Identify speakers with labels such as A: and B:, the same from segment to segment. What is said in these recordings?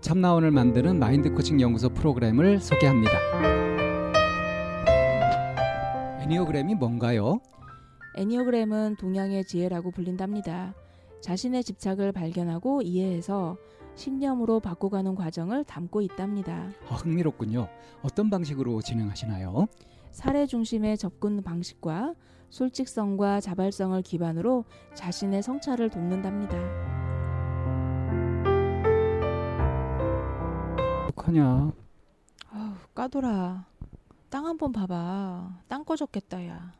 A: 참나원을 만드는 마인드 코칭 연구소 프로그램을 소개합니다. 애니어그램이 뭔가요?
B: 애니어그램은 동양의 지혜라고 불린답니다. 자신의 집착을 발견하고 이해해서 신념으로 바꿔가는 과정을 담고 있답니다.
A: 아, 흥미롭군요. 어떤 방식으로 진행하시나요?
B: 사례 중심의 접근 방식과 솔직성과 자발성을 기반으로 자신의 성찰을 돕는답니다.
A: 어떡하냐?
B: 아우, 까돌아. 땅 한 번 봐봐. 땅 꺼졌겠다, 야.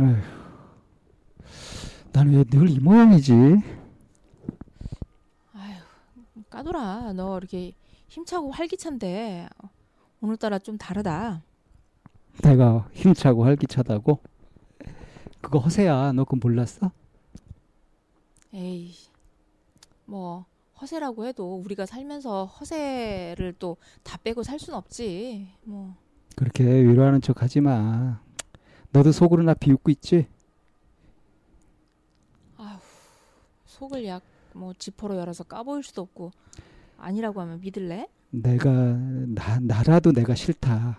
A: 에휴, 난왜 늘 이 모양이지?
B: 아휴, 까돌아. 너 이렇게 힘차고 활기찬데 오늘따라 좀 다르다.
A: 내가 힘차고 활기차다고? 그거 허세야. 너 그거 몰랐어?
B: 에이, 뭐 허세라고 해도 우리가 살면서 허세를 또 다 빼고 살 순 없지. 뭐
A: 그렇게 위로하는 척 하지 마. 너도 속으로 나 비웃고 있지?
B: 아휴, 속을 약 뭐 지퍼로 열어서 까보일 수도 없고 아니라고 하면 믿을래?
A: 내가 나 나라도 내가 싫다.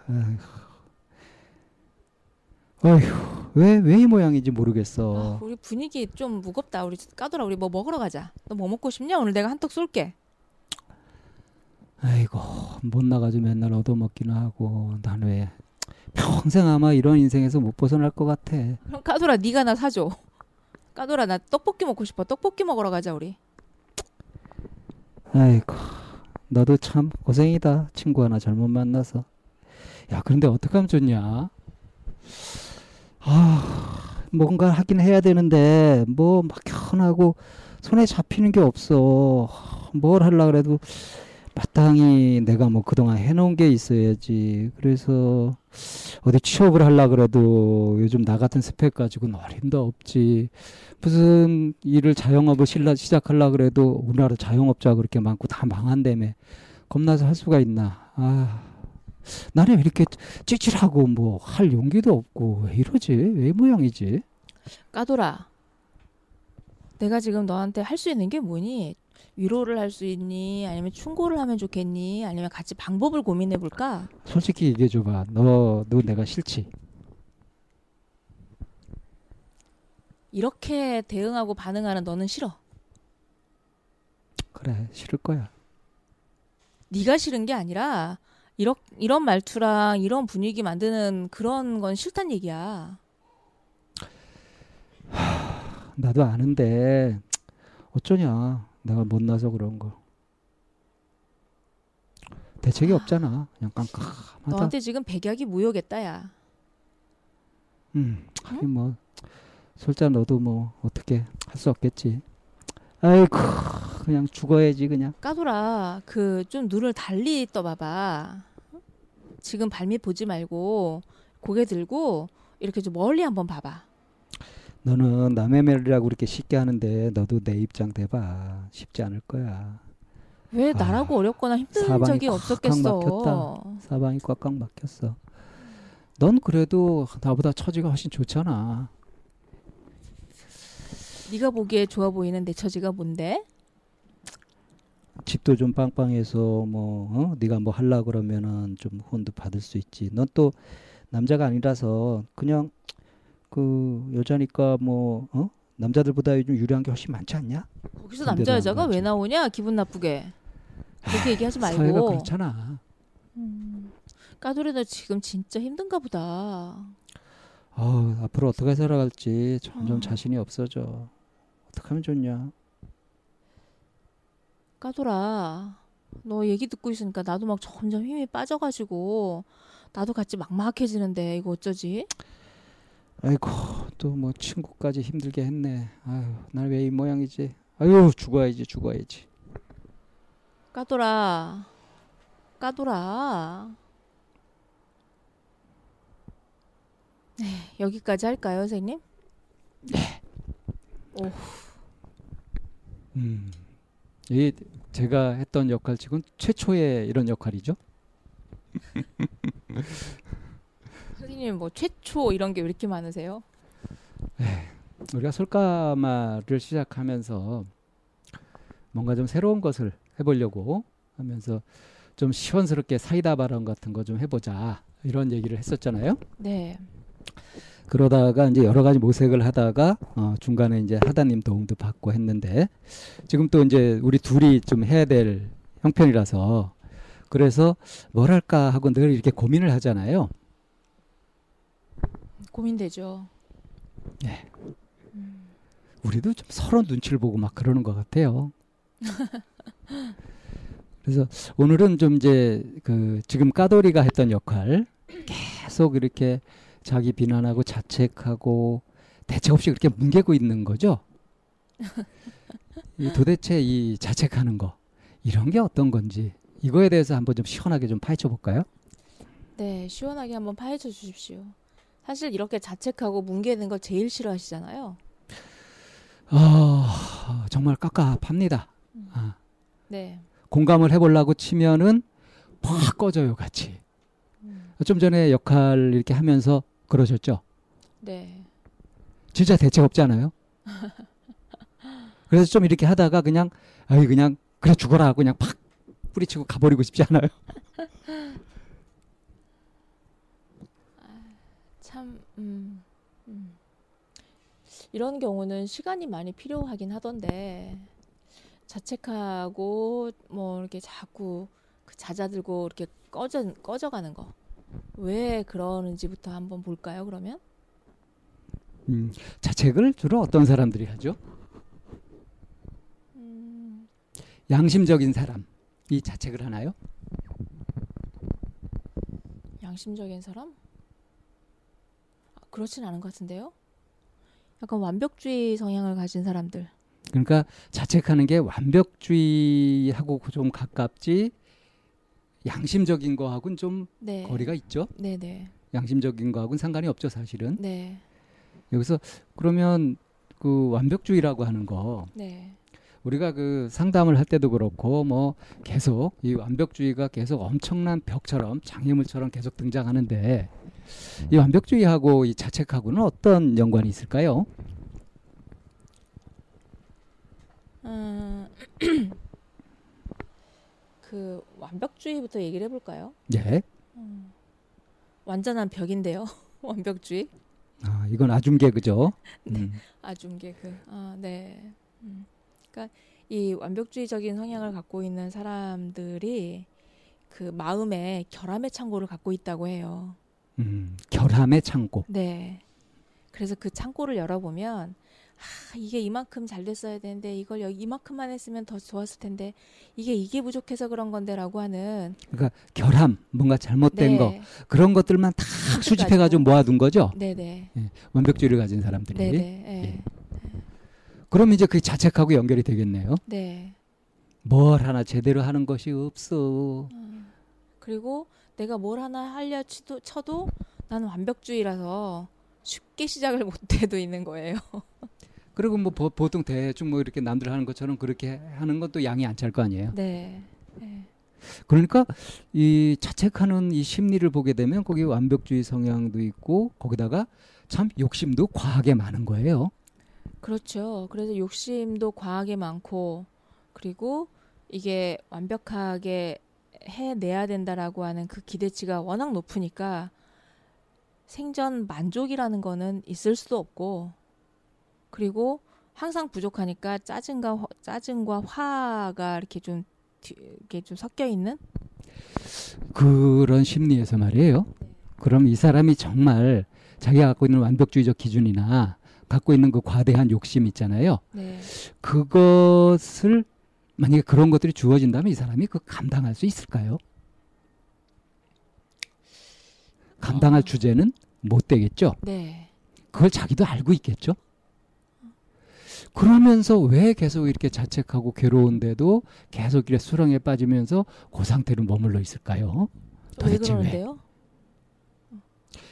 A: 어휴, 왜 왜 이 모양인지 모르겠어.
B: 아, 우리 분위기 좀 무겁다. 우리 까돌아 우리 뭐 먹으러 가자. 너 뭐 먹고 싶냐? 오늘 내가 한턱 쏠게.
A: 아이고 못 나가지 맨날 얻어먹기는 하고 난 왜 평생 아마 이런 인생에서 못 벗어날 것 같아.
B: 그럼 까돌아 네가 나 사줘. 까돌아 나 떡볶이 먹고 싶어. 떡볶이 먹으러 가자 우리.
A: 아이고 너도 참 고생이다 친구 하나 잘못 만나서. 야 그런데 어떻게 하면 좋냐? 아 뭔가 하긴 해야 되는데 뭐 막연하고 손에 잡히는 게 없어. 뭘 하려 그래도 마땅히 내가 뭐 그동안 해놓은 게 있어야지. 그래서 어디 취업을 하려 그래도 요즘 나 같은 스펙 가지고는 어림도 없지. 무슨 일을 자영업을 시작하려 그래도 우리나라 자영업자가 그렇게 많고 다 망한다며. 겁나서 할 수가 있나. 아. 나는 왜 이렇게 찌질하고 뭐 할 용기도 없고 왜 이러지? 왜이 모양이지?
B: 까돌아. 내가 지금 너한테 할 수 있는 게 뭐니? 위로를 할 수 있니? 아니면 충고를 하면 좋겠니? 아니면 같이 방법을 고민해 볼까?
A: 솔직히 얘기해 줘 봐. 너, 너 내가 싫지?
B: 이렇게 대응하고 반응하는 너는 싫어.
A: 그래, 싫을 거야.
B: 네가 싫은 게 아니라 이런 이런 말투랑 이런 분위기 만드는 그런 건 싫단 얘기야.
A: 나도 아는데 어쩌냐. 내가 못나서 그런 거. 대책이 없잖아. 그냥 깜깜하다.
B: 너한테 지금 백약이 무효겠다 야.
A: 음, 하긴 뭐 솔자 너도 뭐 어떻게 할 수 없겠지. 아이고, 그냥 죽어야지 그냥.
B: 까돌아 그 좀 눈을 달리 떠봐봐. 지금 발밑 보지 말고 고개 들고 이렇게 좀 멀리 한번 봐봐.
A: 너는 남의 말이라고 그렇게 쉽게 하는데 너도 내 입장 대봐. 쉽지 않을 거야.
B: 왜
A: 아,
B: 나라고 어렵거나 힘든 적이 없었겠어.
A: 막혔다. 사방이 꽉꽉 막혔어. 넌 그래도 나보다 처지가 훨씬 좋잖아.
B: 네가 보기에 좋아 보이는 내 처지가 뭔데?
A: 집도 좀 빵빵해서 뭐 어? 네가 뭐 하려 그러면은 좀 후원도 받을 수 있지. 넌 또 남자가 아니라서 그냥 그 여자니까 뭐 어? 남자들보다 요즘 유리한 게 훨씬 많지 않냐?
B: 거기서 남자 여자가
A: 안
B: 왜. 나오냐? 기분 나쁘게. 그렇게 얘기하지 말고.
A: 사회가 그렇잖아.
B: 음, 까돌이 너 지금 진짜 힘든가 보다.
A: 아 앞으로 어떻게 살아갈지 점점
B: 어.
A: 자신이 없어져. 어떻게 하면 좋냐?
B: 까돌아, 너 얘기 듣고 있으니까 나도 막 점점 힘이 빠져가지고 나도 같이 막막해지는데 이거 어쩌지?
A: 아이고 또 뭐 친구까지 힘들게 했네. 아유 날 왜 이 모양이지? 아유 죽어야지 죽어야지.
B: 까돌아, 까돌아. 네, 여기까지 할까요, 선생님?
A: 음. 이 제가 했던 역할 지금 최초의 이런 역할이죠.
B: 선생님 뭐 최초 이런 게 왜 이렇게 많으세요?
A: 우리가 솔까마를 시작하면서 뭔가 좀 새로운 것을 해보려고 하면서 좀 시원스럽게 사이다 발언 같은 거 좀 해보자 이런 얘기를 했었잖아요.
B: 네,
A: 그러다가 이제 여러 가지 모색을 하다가 어, 중간에 이제 하다님 도움도 받고 했는데 지금 또 이제 우리 둘이 좀 해야 될 형편이라서 그래서 뭘 할까 하고 늘 이렇게 고민을 하잖아요.
B: 고민되죠.
A: 네.
B: 음,
A: 우리도 좀 서로 눈치를 보고 막 그러는 것 같아요. 그래서 오늘은 좀 이제 그 지금 까돌이가 했던 역할 계속 이렇게 자기 비난하고 자책하고 대책 없이 그렇게 뭉개고 있는 거죠. 이 도대체 이 자책하는 거 이런 게 어떤 건지 이거에 대해서 한번 좀 시원하게 좀 파헤쳐 볼까요?
B: 네, 시원하게 한번 파헤쳐 주십시오. 사실 이렇게 자책하고 뭉개는 거 제일 싫어하시잖아요.
A: 아 정말 깝깝합니다.
B: 음.
A: 아.
B: 네.
A: 공감을 해보려고 치면은 팍 꺼져요 같이.
B: 음,
A: 좀 전에 역할 이렇게 하면서 그러셨죠.
B: 네.
A: 진짜 대책 없잖아요. 그래서 좀 이렇게 하다가 그냥 아이 그냥 그래 죽어라 하고 그냥 팍 뿌리치고 가버리고 싶지 않아요.
B: 참, 음, 음. 이런 경우는 시간이 많이 필요하긴 하던데, 자책하고, 뭐, 이렇게 자꾸 그 잦아들고, 이렇게 꺼져, 꺼져가는 거. 왜 그러는지부터 한번 볼까요, 그러면?
A: 음, 자책을 주로 어떤 사람들이 하죠?
B: 음,
A: 양심적인 사람 이 자책을 하나요?
B: 양심적인 사람? 아, 그렇진 않은 것 같은데요? 약간 완벽주의 성향을 가진 사람들.
A: 그러니까 자책하는 게 완벽주의하고 좀 가깝지 양심적인 거하고는 좀
B: 네.
A: 거리가 있죠.
B: 네네.
A: 양심적인 거하고는 상관이 없죠 사실은.
B: 네.
A: 여기서 그러면 그 완벽주의라고 하는 거
B: 네.
A: 우리가 그 상담을 할 때도 그렇고 뭐 계속 이 완벽주의가 계속 엄청난 벽처럼 장애물처럼 계속 등장하는데 이 완벽주의하고 이 자책하고는 어떤 연관이 있을까요?
B: 음, 그 완벽주의부터 얘기를 해볼까요?
A: 예.
B: 음, 완전한 벽인데요. 완벽주의.
A: 아, 이건 아줌 개그죠. 음.
B: 아중개 그. 아, 네. 음. 그러니까 이 완벽주의적인 성향을 갖고 있는 사람들이 그 마음에 결함의 창고를 갖고 있다고 해요.
A: 음, 결함의 창고.
B: 네. 그래서 그 창고를 열어보면 아, 이게 이만큼 잘 됐어야 되는데 이걸 여기 이만큼만 했으면 더 좋았을 텐데 이게 이게 부족해서 그런 건데라고 하는
A: 그러니까 결함, 뭔가 잘못된
B: 네.
A: 거 그런 것들만 다 수집해
B: 가지고.
A: 모아둔 거죠.
B: 네네.
A: 완벽주의를 가진 사람들이.
B: 네네. 네.
A: 예. 그럼 이제 그 자책하고 연결이 되겠네요.
B: 네.
A: 뭘 하나 제대로 하는 것이 없어.
B: 음. 그리고 내가 뭘 하나 하려 치도, 쳐도 나는 완벽주의라서 쉽게 시작을 못해도 있는 거예요.
A: 그리고 뭐 보, 보통 대충 뭐 이렇게 남들 하는 것처럼 그렇게 하는 것도 양이 안 찰 거 아니에요.
B: 네. 네.
A: 그러니까 이 자책하는 이 심리를 보게 되면 거기 완벽주의 성향도 있고 거기다가 참 욕심도 과하게 많은 거예요.
B: 그렇죠. 그래서 욕심도 과하게 많고 그리고 이게 완벽하게 해내야 된다라고 하는 그 기대치가 워낙 높으니까 생전 만족이라는 거는 있을 수도 없고 그리고 항상 부족하니까 짜증과 화- 짜증과 화가 이렇게 좀 뒤- 이렇게 좀 섞여 있는
A: 그런 심리에서 말이에요. 그럼 이 사람이 정말 자기가 갖고 있는 완벽주의적 기준이나 갖고 있는 그 과대한 욕심 있잖아요.
B: 네.
A: 그것을 만약에 그런 것들이 주어진다면 이 사람이 그 감당할 수 있을까요? 감당할
B: 어.
A: 주제는 못 되겠죠.
B: 네.
A: 그걸 자기도 알고 있겠죠. 그러면서 왜 계속 이렇게 자책하고 괴로운데도 계속 이렇게 수렁에 빠지면서 그 상태로 머물러 있을까요?
B: 왜
A: 도대체 왜?
B: 그러는데요?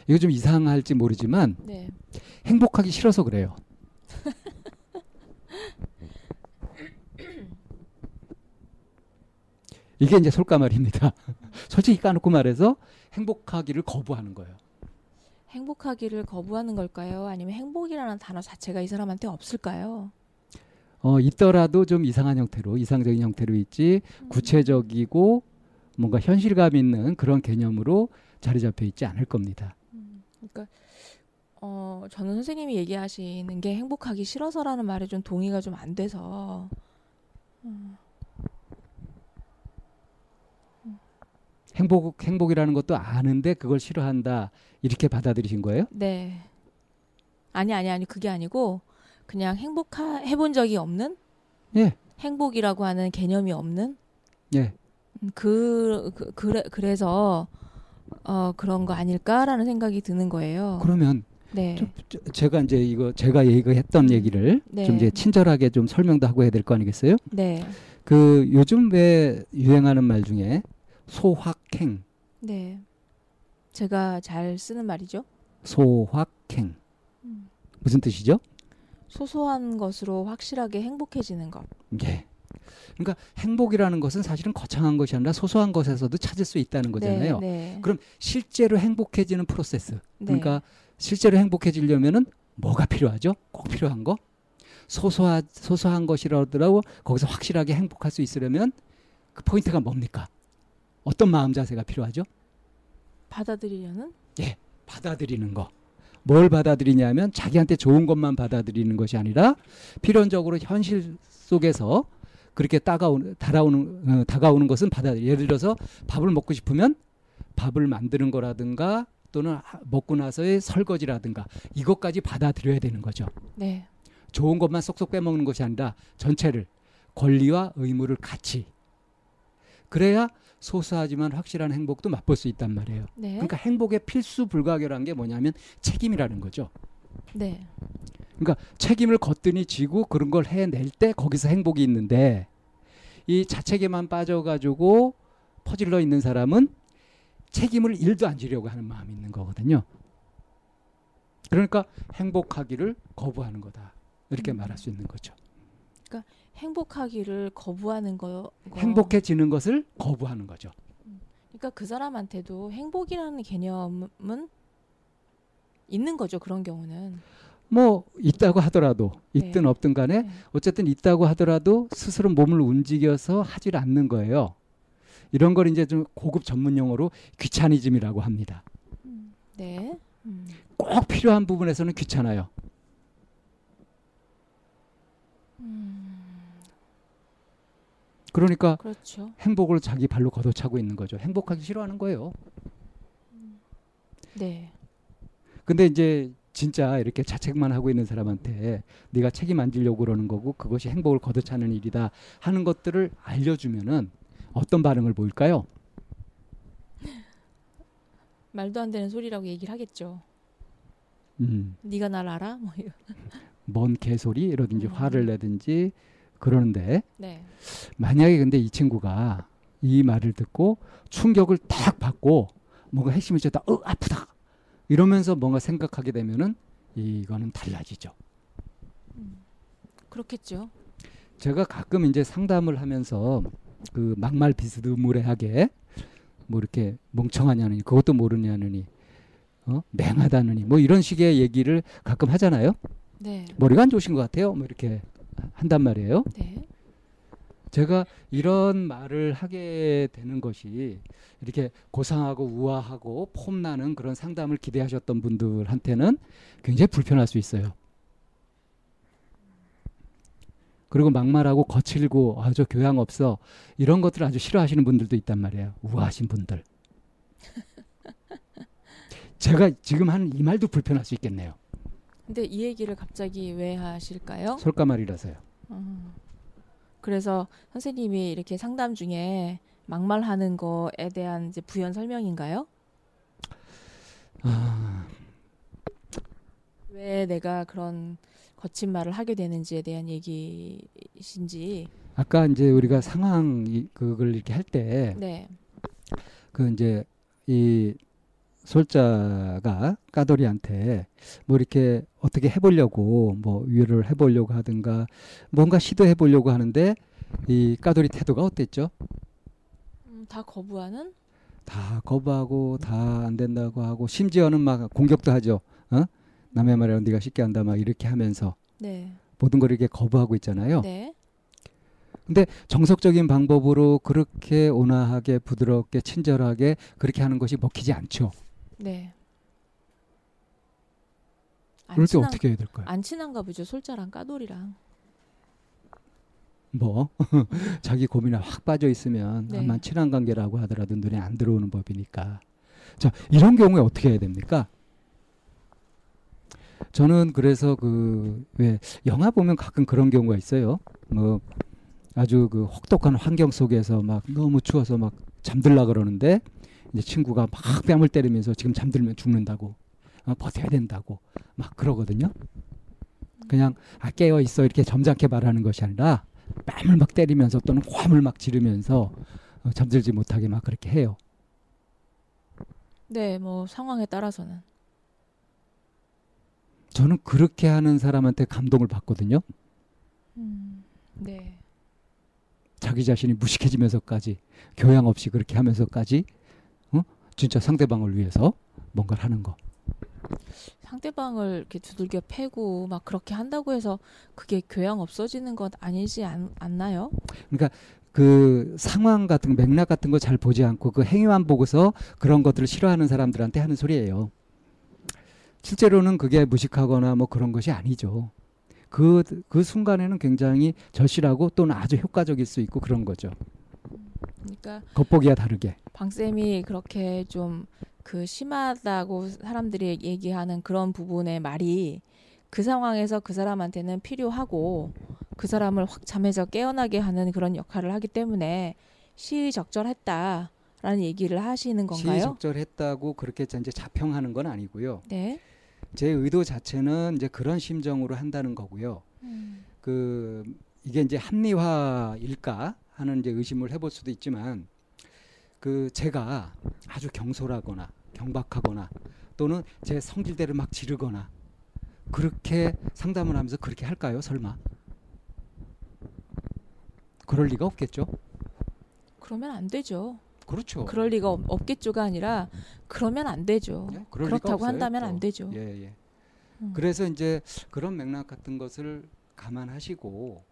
A: 이거 좀 이상할지 모르지만
B: 네.
A: 행복하기 싫어서 그래요. 이게 이제 솔까 말입니다. 솔직히 까놓고 말해서 행복하기를 거부하는 거예요.
B: 행복하기를 거부하는 걸까요? 아니면 행복이라는 단어 자체가 이 사람한테 없을까요?
A: 어, 있더라도 좀 이상한 형태로, 이상적인 형태로 있지, 구체적이고 뭔가 현실감 있는 그런 개념으로 자리 잡혀 있지 않을 겁니다.
B: 음, 그러니까 어 저는 선생님이 얘기하시는 게 행복하기 싫어서라는 말에 좀 동의가 좀 안 돼서
A: 행복, 행복이라는 것도 아는데 그걸 싫어한다. 이렇게 받아들이신 거예요?
B: 네 아니 아니 아니 그게 아니고 그냥 행복하 해본 적이 없는
A: 예,
B: 행복이라고 하는 개념이 없는
A: 예.
B: 음, 그, 그 그래 그래서 어 그런 거 아닐까라는 생각이 드는 거예요.
A: 그러면
B: 네.
A: 좀, 저- 제가 이제 이거 제가 얘기했던
B: 음,
A: 얘기를
B: 네.
A: 좀 이제 친절하게 좀 설명도 하고 해야 될 거 아니겠어요?
B: 네.
A: 그 요즘 왜 유행하는 말 중에 소확행,
B: 네. 제가 잘 쓰는 말이죠.
A: 소확행
B: 음.
A: 무슨 뜻이죠?
B: 소소한 것으로 확실하게 행복해지는 것.
A: 예. 그러니까 행복이라는 것은 사실은 거창한 것이 아니라 소소한 것에서도 찾을 수 있다는 거잖아요.
B: 네, 네.
A: 그럼 실제로 행복해지는 프로세스.
B: 네.
A: 그러니까 실제로 행복해지려면은 뭐가 필요하죠? 꼭 필요한 거? 소소한 소소한 것이라더라도 거기서 확실하게 행복할 수 있으려면 그 포인트가 뭡니까? 어떤 마음 자세가 필요하죠?
B: 받아들이려는
A: 받아들이는 거. 뭘 받아들이냐면 자기한테 좋은 것만 받아들이는 것이 아니라 필연적으로 현실 속에서 그렇게 따가오는 달아오는 어, 다가오는 것은 받아들이. 예를 들어서 밥을 먹고 싶으면 밥을 만드는 거라든가 또는 하- 먹고 나서의 설거지라든가 이것까지 받아들여야 되는 거죠.
B: 네.
A: 좋은 것만 쏙쏙 빼먹는 것이 아니라 전체를 권리와 의무를 같이 그래야 소소하지만 확실한 행복도 맛볼 수 있단 말이에요.
B: 네.
A: 그러니까 행복의 필수 불가결한 게 뭐냐면 책임이라는 거죠.
B: 네.
A: 그러니까 책임을 거뜬히 지고 그런 걸 해낼 때 거기서 행복이 있는데 이 자책에만 빠져가지고 퍼질러 있는 사람은 책임을 일도 안 지려고 하는 마음이 있는 거거든요. 그러니까 행복하기를 거부하는 거다. 이렇게
B: 음.
A: 말할 수 있는 거죠.
B: 행복하기를 거부하는 거. 거.
A: 행복해지는 것을 거부하는 거죠.
B: 그러니까 그 사람한테도 행복이라는 개념은 있는 거죠. 그런 경우는.
A: 뭐 있다고 하더라도 있든
B: 네.
A: 없든 간에
B: 네.
A: 어쨌든 있다고 하더라도 스스로 몸을 움직여서 하질 않는 거예요. 이런 걸 이제 좀 고급 전문 용어로 귀차니즘이라고 합니다.
B: 네. 음.
A: 꼭 필요한 부분에서는 귀찮아요. 그러니까
B: 그렇죠.
A: 행복을 자기 발로 걷어차고 있는 거죠. 행복하기 싫어하는 거예요.
B: 네.
A: 근데 이제 진짜 이렇게 자책만 하고 있는 사람한테 네가 책임 안 지려고 그러는 거고 그것이 행복을 걷어차는 일이다 하는 것들을 알려주면은 어떤 반응을 보일까요?
B: 말도 안 되는 소리라고 얘기를 하겠죠.
A: 음,
B: 네가 날 알아? 뭐 이런.
A: 뭔 개소리 이러든지
B: 음.
A: 화를 내든지 그러는데
B: 네.
A: 만약에 근데 이 친구가 이 말을 듣고 충격을 딱 받고 뭔가 핵심을 쳤다 어 아프다 이러면서 뭔가 생각하게 되면은 이거는 달라지죠.
B: 그렇겠죠.
A: 제가 가끔 이제 상담을 하면서 그 막말 비스무리하게 뭐 이렇게 멍청하냐느니 그것도 모르냐느니 어 맹하다느니 뭐 이런 식의 얘기를 가끔 하잖아요.
B: 네.
A: 머리가 안 좋으신 것 같아요. 뭐 이렇게 한단 말이에요.
B: 네.
A: 제가 이런 말을 하게 되는 것이 이렇게 고상하고 우아하고 폼나는 그런 상담을 기대하셨던 분들한테는 굉장히 불편할 수 있어요. 그리고 막말하고 거칠고 아주 교양 없어 이런 것들을 아주 싫어하시는 분들도 있단 말이에요. 우아하신 분들. 제가 지금 하는 이 말도 불편할 수 있겠네요.
B: 근데 이 얘기를 갑자기 왜 하실까요?
A: 솔까 말이라서요.
B: 음. 그래서 선생님이 이렇게 상담 중에 막말하는 거에 대한 이제 부연 설명인가요?
A: 아,
B: 왜 내가 그런 거친 말을 하게 되는지에 대한 얘기신지.
A: 아까 이제 우리가 상황 이- 그걸 이렇게 할때
B: 네.
A: 그 이제 이 솔자가 까돌이한테 뭐 이렇게 어떻게 해보려고 뭐 위로를 해보려고 하든가 뭔가 시도해보려고 하는데 이 까돌이 태도가 어땠죠?
B: 음, 다 거부하는?
A: 다 거부하고 다 안 된다고 하고 심지어는 막 공격도 하죠. 어? 남의 말에 네가 쉽게 한다 막 이렇게 하면서
B: 네.
A: 모든 걸 이렇게 거부하고 있잖아요.
B: 네.
A: 정석적인 방법으로 그렇게 온화하게 부드럽게 친절하게 그렇게 하는 것이 먹히지 않죠.
B: 네. 안
A: 그럴 때
B: 친한,
A: 어떻게 해야 될까요?
B: 안 친한가 보죠. 솔자랑 까돌이랑.
A: 뭐 자기 고민에 확 빠져 있으면
B: 네.
A: 아마 친한 관계라고 하더라도 눈에 안 들어오는 법이니까 자 이런 경우에 어떻게 해야 됩니까? 저는 그래서 그 왜 영화 보면 가끔 그런 경우가 있어요. 뭐 아주 그 혹독한 환경 속에서 막 너무 추워서 막 잠들라 그러는데 이제 친구가 막 뺨을 때리면서 지금 잠들면 죽는다고 어, 버텨야 된다고 막 그러거든요. 그냥 아 깨어 있어 이렇게 점잖게 말하는 것이 아니라 뺨을 막 때리면서 또는 화물 막 지르면서 어, 잠들지 못하게 막 그렇게 해요.
B: 네, 뭐 상황에 따라서는.
A: 저는 그렇게 하는 사람한테 감동을 받거든요.
B: 음. 네.
A: 자기 자신이 무식해지면서까지 교양 없이 그렇게 하면서까지 어? 진짜 상대방을 위해서 뭔가를 하는 거.
B: 상대방을 이렇게 두들겨 패고 막 그렇게 한다고 해서 그게 교양 없어지는 것 아니지 않, 않나요?
A: 그 상황 같은 거, 맥락 같은 거 잘 보지 않고 그 행위만 보고서 그런 것들을 싫어하는 사람들한테 하는 소리예요. 실제로는 그게 무식하거나 뭐 그런 것이 아니죠. 그, 그 순간에는 굉장히 절실하고 또는 아주 효과적일 수 있고 그런 거죠.
B: 그러니까
A: 겉보기와 다르게.
B: 방쌤이 그렇게 좀 그 심하다고 사람들이 얘기하는 그런 부분의 말이 그 상황에서 그 사람한테는 필요하고 그 사람을 확 잠에서 깨어나게 하는 그런 역할을 하기 때문에 시의적절했다라는 얘기를 하시는 건가요?
A: 시의적절했다고 그렇게 이제 자평하는 건 아니고요.
B: 네.
A: 제 의도 자체는 이제 그런 심정으로 한다는 거고요.
B: 음.
A: 그 이게 이제 합리화일까 하는 이제 의심을 해볼 수도 있지만 그 제가 아주 경솔하거나 경박하거나 또는 제 성질대로 막 지르거나 그렇게 상담을 하면서 그렇게 할까요? 설마? 그럴 리가 없겠죠.
B: 그러면 안 되죠.
A: 그렇죠.
B: 그럴 리가 없, 없겠죠가 아니라 그러면 안 되죠.
A: 예?
B: 그렇다고 한다면
A: 또.
B: 안 되죠.
A: 예, 예.
B: 음.
A: 그래서 이제 그런 맥락 같은 것을 감안하시고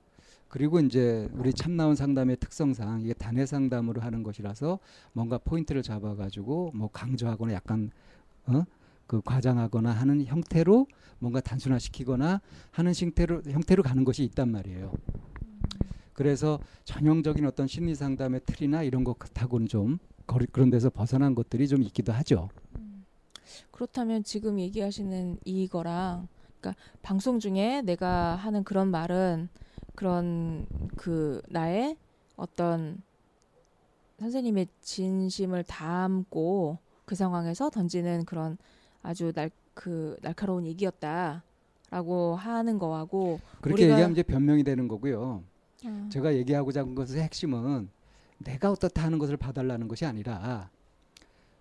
A: 그리고 이제 우리 참나온 상담의 특성상 이게 단회 상담으로 하는 것이라서 뭔가 포인트를 잡아가지고 뭐 강조하거나 약간 어? 그 과장하거나 하는 형태로 뭔가 단순화시키거나 하는 형태로 형태로 가는 것이 있단 말이에요. 그래서 전형적인 어떤 심리 상담의 틀이나 이런 것하고는 좀 거리 그런 데서 벗어난 것들이 좀 있기도 하죠.
B: 그렇다면 지금 얘기하시는 이거랑 그러니까 방송 중에 내가 하는 그런 말은 그런 그 나의 어떤 선생님의 진심을 담고 그 상황에서 던지는 그런 아주 날 그 날카로운 얘기였다라고 하는 거하고
A: 그렇게 얘기하면 이제 변명이 되는 거고요.
B: 음,
A: 제가 얘기하고자 한 것의 핵심은 내가 어떻다 하는 것을 봐달라는 것이 아니라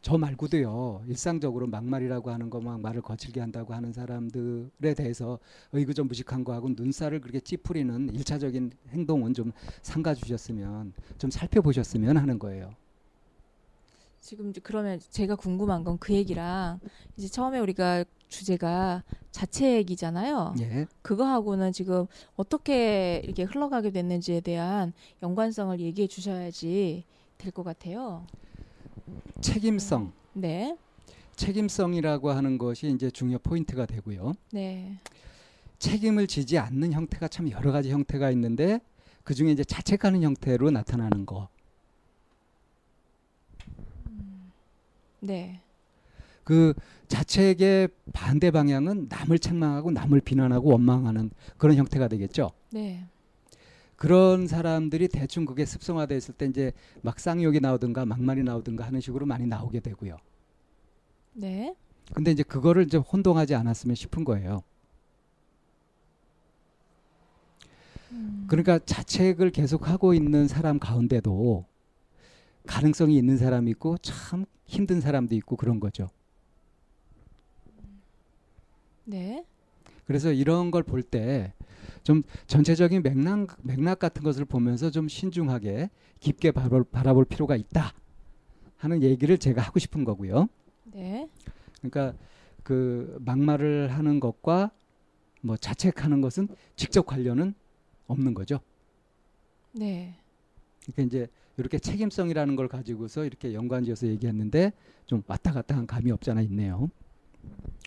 A: 저 말고도요 일상적으로 막말이라고 하는 거 막 말을 거칠게 한다고 하는 사람들에 대해서 의구좀 무식한 거하고 눈살을 그렇게 찌푸리는 일차적인 행동은 좀 삼가 주셨으면 좀 살펴보셨으면 하는 거예요.
B: 지금 그러면 제가 궁금한 건 그 얘기랑 이제 처음에 우리가 주제가 자체 얘기잖아요.
A: 예.
B: 그거하고는 지금 어떻게 이렇게 흘러가게 됐는지에 대한 연관성을 얘기해 주셔야지 될 것 같아요.
A: 책임성.
B: 네.
A: 책임성이라고 하는 것이 이제 중요 포인트가 되고요.
B: 네.
A: 책임을 지지 않는 형태가 참 여러 가지 형태가 있는데 그 중에 이제 자책하는 형태로 나타나는 거.
B: 네.
A: 그 자책의 반대 방향은 남을 책망하고 남을 비난하고 원망하는 그런 형태가 되겠죠.
B: 네.
A: 그런 사람들이 대충 그게 습성화돼 있을 때 이제 막 쌍욕이 나오든가 막말이 나오든가 하는 식으로 많이 나오게 되고요.
B: 네.
A: 근데 이제 그거를 이제 혼동하지 않았으면 싶은 거예요.
B: 음.
A: 그러니까 자책을 계속 하고 있는 사람 가운데도 가능성이 있는 사람이 있고 참 힘든 사람도 있고 그런 거죠.
B: 네.
A: 그래서 이런 걸 볼 때 좀 전체적인 맥락, 맥락 같은 것을 보면서 좀 신중하게 깊게 바라볼, 바라볼 필요가 있다 하는 얘기를 제가 하고 싶은 거고요.
B: 네.
A: 그러니까 그 막말을 하는 것과 뭐 자책하는 것은 직접 관련은 없는 거죠.
B: 네.
A: 그러니까 이제 이렇게 책임성이라는 걸 가지고서 이렇게 연관지어서 얘기했는데 좀 왔다 갔다 한 감이 없잖아 있네요.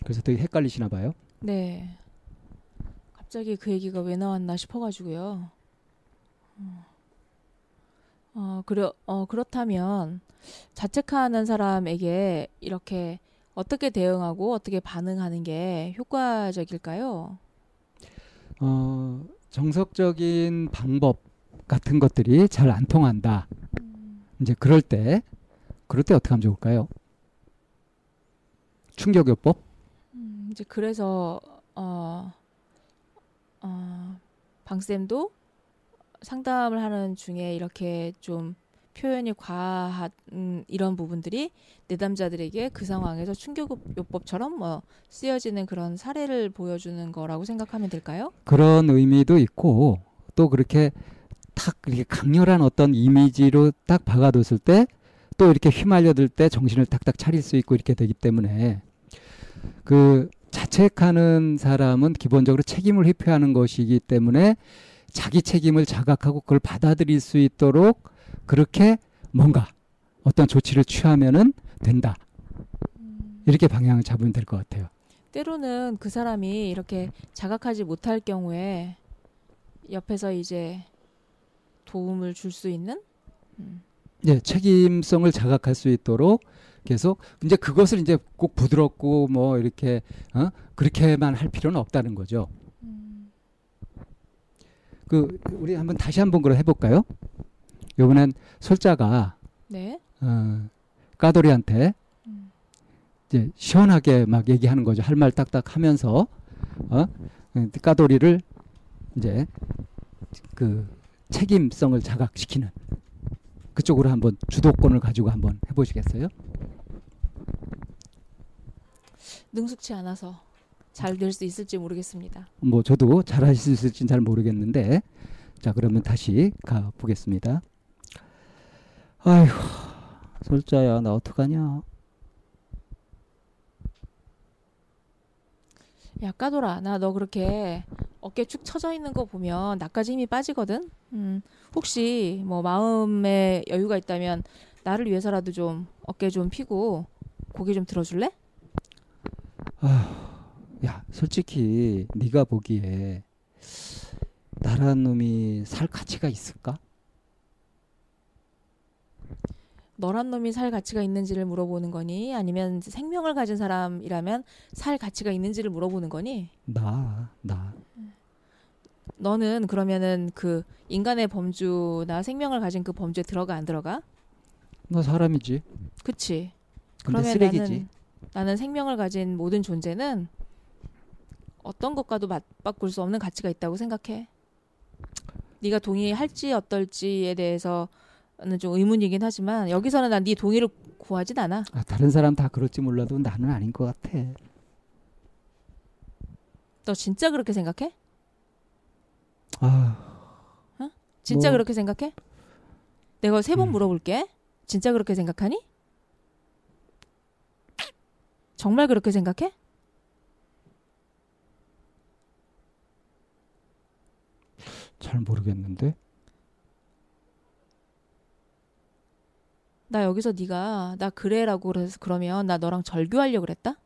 A: 그래서 되게 헷갈리시나 봐요.
B: 네. 갑자기 그 얘기가 왜 나왔나 싶어가지고요. 어, 어, 그려, 어, 그렇다면 자책하는 사람에게 이렇게 어떻게 대응하고 어떻게 반응하는 게 효과적일까요?
A: 어, 정석적인 방법 같은 것들이 잘 안 통한다. 이제 그럴 때 그럴 때 어떻게 하면 좋을까요? 충격요법?
B: 음, 이제 그래서 어, 어, 방쌤도 상담을 하는 중에 이렇게 좀 표현이 과한 음, 이런 부분들이 내담자들에게 그 상황에서 충격요법처럼 뭐 쓰여지는 그런 사례를 보여주는 거라고 생각하면 될까요?
A: 그런 의미도 있고 또 그렇게 탁 이렇게 강렬한 어떤 이미지로 딱 박아뒀을 때 또 이렇게 휘말려들 때 정신을 탁탁 차릴 수 있고 이렇게 되기 때문에 그 자책하는 사람은 기본적으로 책임을 회피하는 것이기 때문에 자기 책임을 자각하고 그걸 받아들일 수 있도록 그렇게 뭔가 어떤 조치를 취하면은 된다. 이렇게 방향을 잡으면 될 것 같아요.
B: 때로는 그 사람이 이렇게 자각하지 못할 경우에 옆에서 이제 도움을 줄 수 있는 음.
A: 예, 책임성을 자각할 수 있도록 계속 이제 그것을 이제 꼭 부드럽고 뭐 이렇게 어? 그렇게만 할 필요는 없다는 거죠.
B: 음.
A: 그 우리 한번 다시 한번 그럼 해볼까요? 이번엔 솔자가
B: 네.
A: 어, 까돌이한테
B: 음.
A: 이제 시원하게 막 얘기하는 거죠. 할 말 딱딱 하면서 어? 까돌이를 이제 그 책임성을 자각시키는 그쪽으로 한번 주도권을 가지고 한번 해보시겠어요?
B: 능숙치 않아서 잘 될 수 있을지 모르겠습니다.
A: 뭐 저도 잘하실 수 있을지는 잘 모르겠는데 자 그러면 다시 가 보겠습니다. 아휴 솔자야 나 어떡하냐?
B: 야 까돌아 나 너 그렇게 어깨 축 처져 있는 거 보면 나까지 힘이 빠지거든. 음, 혹시 뭐 마음에 여유가 있다면 나를 위해서라도 좀 어깨 좀 피고 고개 좀 들어줄래?
A: 야 솔직히 네가 보기에 나란 놈이 살 가치가 있을까?
B: 너란 놈이 살 가치가 있는지를 물어보는 거니 아니면 생명을 가진 사람이라면 살 가치가 있는지를 물어보는 거니?
A: 나 나.
B: 너는 그러면은 그 인간의 범주나 생명을 가진 그 범주에 들어가 안 들어가?
A: 너 사람이지.
B: 그치? 그러면
A: 쓰레기지.
B: 나는 나는 생명을 가진 모든 존재는 어떤 것과도 맞바꿀 수 없는 가치가 있다고 생각해. 네가 동의할지 어떨지에 대해서는 좀 의문이긴 하지만 여기서는 난 네 동의를 고하진 않아.
A: 아, 다른 사람 다 그럴지 몰라도 나는 아닌 것 같아.
B: 너 진짜 그렇게 생각해?
A: 아,
B: 진짜
A: 뭐-
B: 그렇게 생각해? 내가 세번
A: 음.
B: 물어볼게. 진짜 그렇게 생각하니? 정말 그렇게 생각해?
A: 잘 모르겠는데.
B: 나 여기서 네가 나 그래라고 그래서 그러면 나 너랑 절교하려고 그랬다?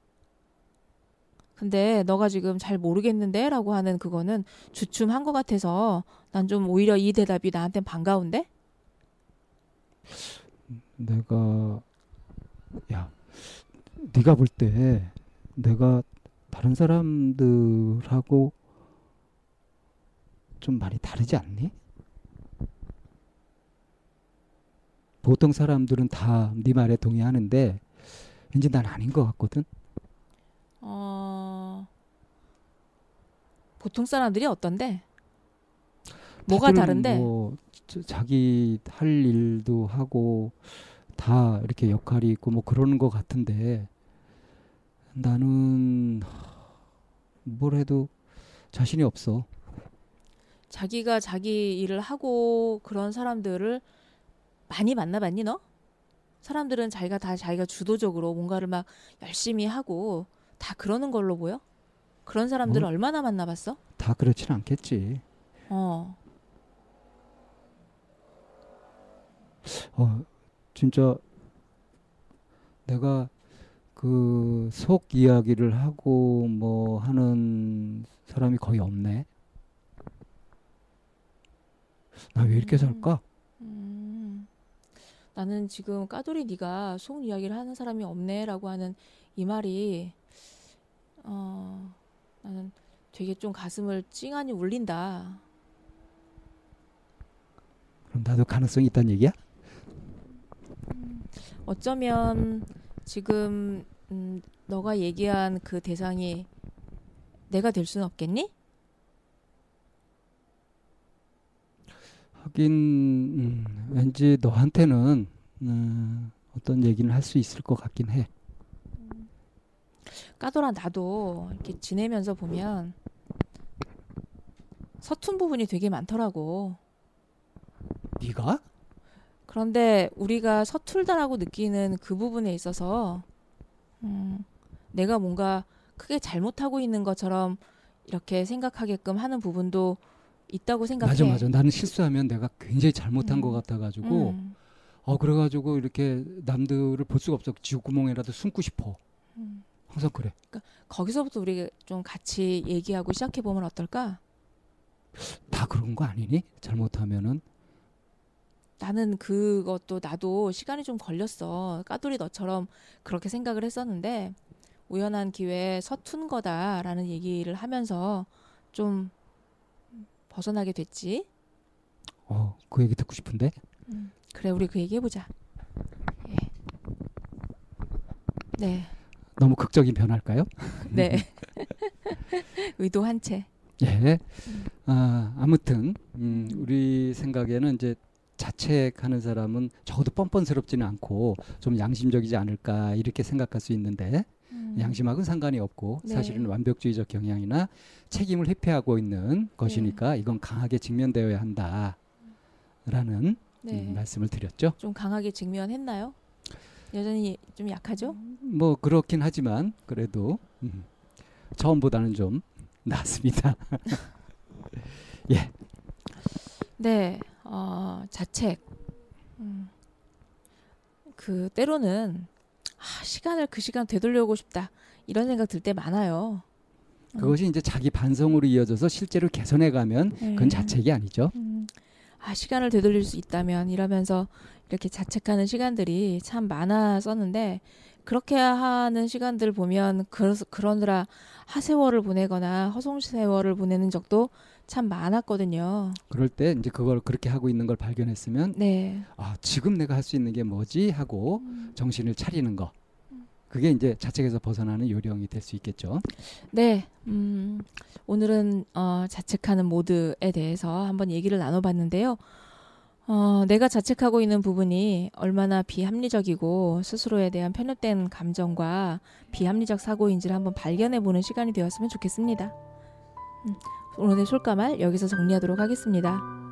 B: 근데 너가 지금 잘 모르겠는데라고 하는 그거는 주춤한 것 같아서 난 좀 오히려 이 대답이 나한텐 반가운데?
A: 내가 야, 네가 볼 때 내가 다른 사람들하고 좀 많이 다르지 않니? 보통 사람들은 다 네 말에 동의하는데 왠지 난 아닌 것 같거든.
B: 어... 보통 사람들이 어떤데? 뭐가 다른데?
A: 뭐 자- 자기 할 일도 하고 다 이렇게 역할이 있고 뭐 그러는 것 같은데 나는 뭘 해도 자신이 없어.
B: 자기가 자기 일을 하고 그런 사람들을 많이 만나봤니 너? 사람들은 자기가 다 자기가 주도적으로 뭔가를 막 열심히 하고 다 그러는 걸로 보여? 그런 사람들을
A: 어?
B: 얼마나 만나봤어?
A: 다 그렇진 않겠지.
B: 어,
A: 어, 진짜 내가 그 속 이야기를 하고 뭐 하는 사람이 거의 없네. 나 왜 이렇게
B: 음.
A: 살까?
B: 음, 나는 지금 까돌이 네가 속 이야기를 하는 사람이 없네라고 하는 이 말이 어, 나는 되게 좀 가슴을 찡하니 울린다.
A: 그럼 나도 가능성이 있다는 얘기야?
B: 어쩌면 지금 음, 너가 얘기한 그 대상이 내가 될 수는 없겠니?
A: 하긴 음, 왠지 너한테는 음, 어떤 얘기는 할수 있을 것 같긴 해.
B: 까돌아 나도 이렇게 지내면서 보면 서툰 부분이 되게 많더라고.
A: 네가?
B: 그런데 우리가 서툴다라고 느끼는 그 부분에 있어서 음, 내가 뭔가 크게 잘못하고 있는 것처럼 이렇게 생각하게끔 하는 부분도 있다고 생각해.
A: 맞아 맞아. 나는 실수하면 내가 굉장히 잘못한
B: 음.
A: 것 같아가지고
B: 음,
A: 어 그래가지고 이렇게 남들을 볼 수가 없어. 지구구멍이라도 숨고 싶어.
B: 음.
A: 항상 그래.
B: 거기서부터 우리 좀 같이 얘기하고 시작해 보면 어떨까?
A: 다 그런 거 아니니? 잘못하면은
B: 나는 그것도 나도 시간이 좀 걸렸어. 까돌이 너처럼 그렇게 생각을 했었는데 우연한 기회에 서툰 거다라는 얘기를 하면서 좀 벗어나게 됐지.
A: 어 그 얘기 듣고 싶은데.
B: 그래 우리 그 얘기 해보자. 예. 네,
A: 너무 극적인 변화일까요?
B: 네. 의도한 채.
A: 예. 아, 아무튼 음, 우리 생각에는 이제 자책하는 사람은 적어도 뻔뻔스럽지는 않고 좀 양심적이지 않을까 이렇게 생각할 수 있는데
B: 음.
A: 양심하고는 상관이 없고
B: 네.
A: 사실은 완벽주의적 경향이나 책임을 회피하고 있는 것이니까
B: 네.
A: 이건 강하게 직면되어야 한다라는
B: 네.
A: 음, 말씀을 드렸죠.
B: 좀 강하게 직면했나요? 여전히 좀 약하죠?
A: 뭐 그렇긴 하지만 그래도 음, 처음보다는 좀 낫습니다.
B: 네, 어, 자책. 음. 그 때로는 아, 시간을 그 시간 되돌려오고 싶다 이런 생각 들 때 많아요. 음.
A: 그것이 이제 자기 반성으로 이어져서 실제로 개선해 가면 그건
B: 네.
A: 자책이 아니죠.
B: 음, 아 시간을 되돌릴 수 있다면 이러면서 이렇게 자책하는 시간들이 참 많았었는데 그렇게 하는 시간들 보면 그러, 그러느라 하세월을 보내거나 허송세월을 보내는 적도 참 많았거든요.
A: 그럴 때 이제 그걸 그렇게 하고 있는 걸 발견했으면
B: 네.
A: 아 지금 내가 할 수 있는 게 뭐지 하고
B: 음.
A: 정신을 차리는 거 그게 이제 자책에서 벗어나는 요령이 될 수 있겠죠.
B: 네, 음, 오늘은 어, 자책하는 모드에 대해서 한번 얘기를 나눠봤는데요. 어, 내가 자책하고 있는 부분이 얼마나 비합리적이고 스스로에 대한 편협된 감정과 비합리적 사고인지를 한번 발견해 보는 시간이 되었으면 좋겠습니다. 음, 오늘의 솔까말 여기서 정리하도록 하겠습니다.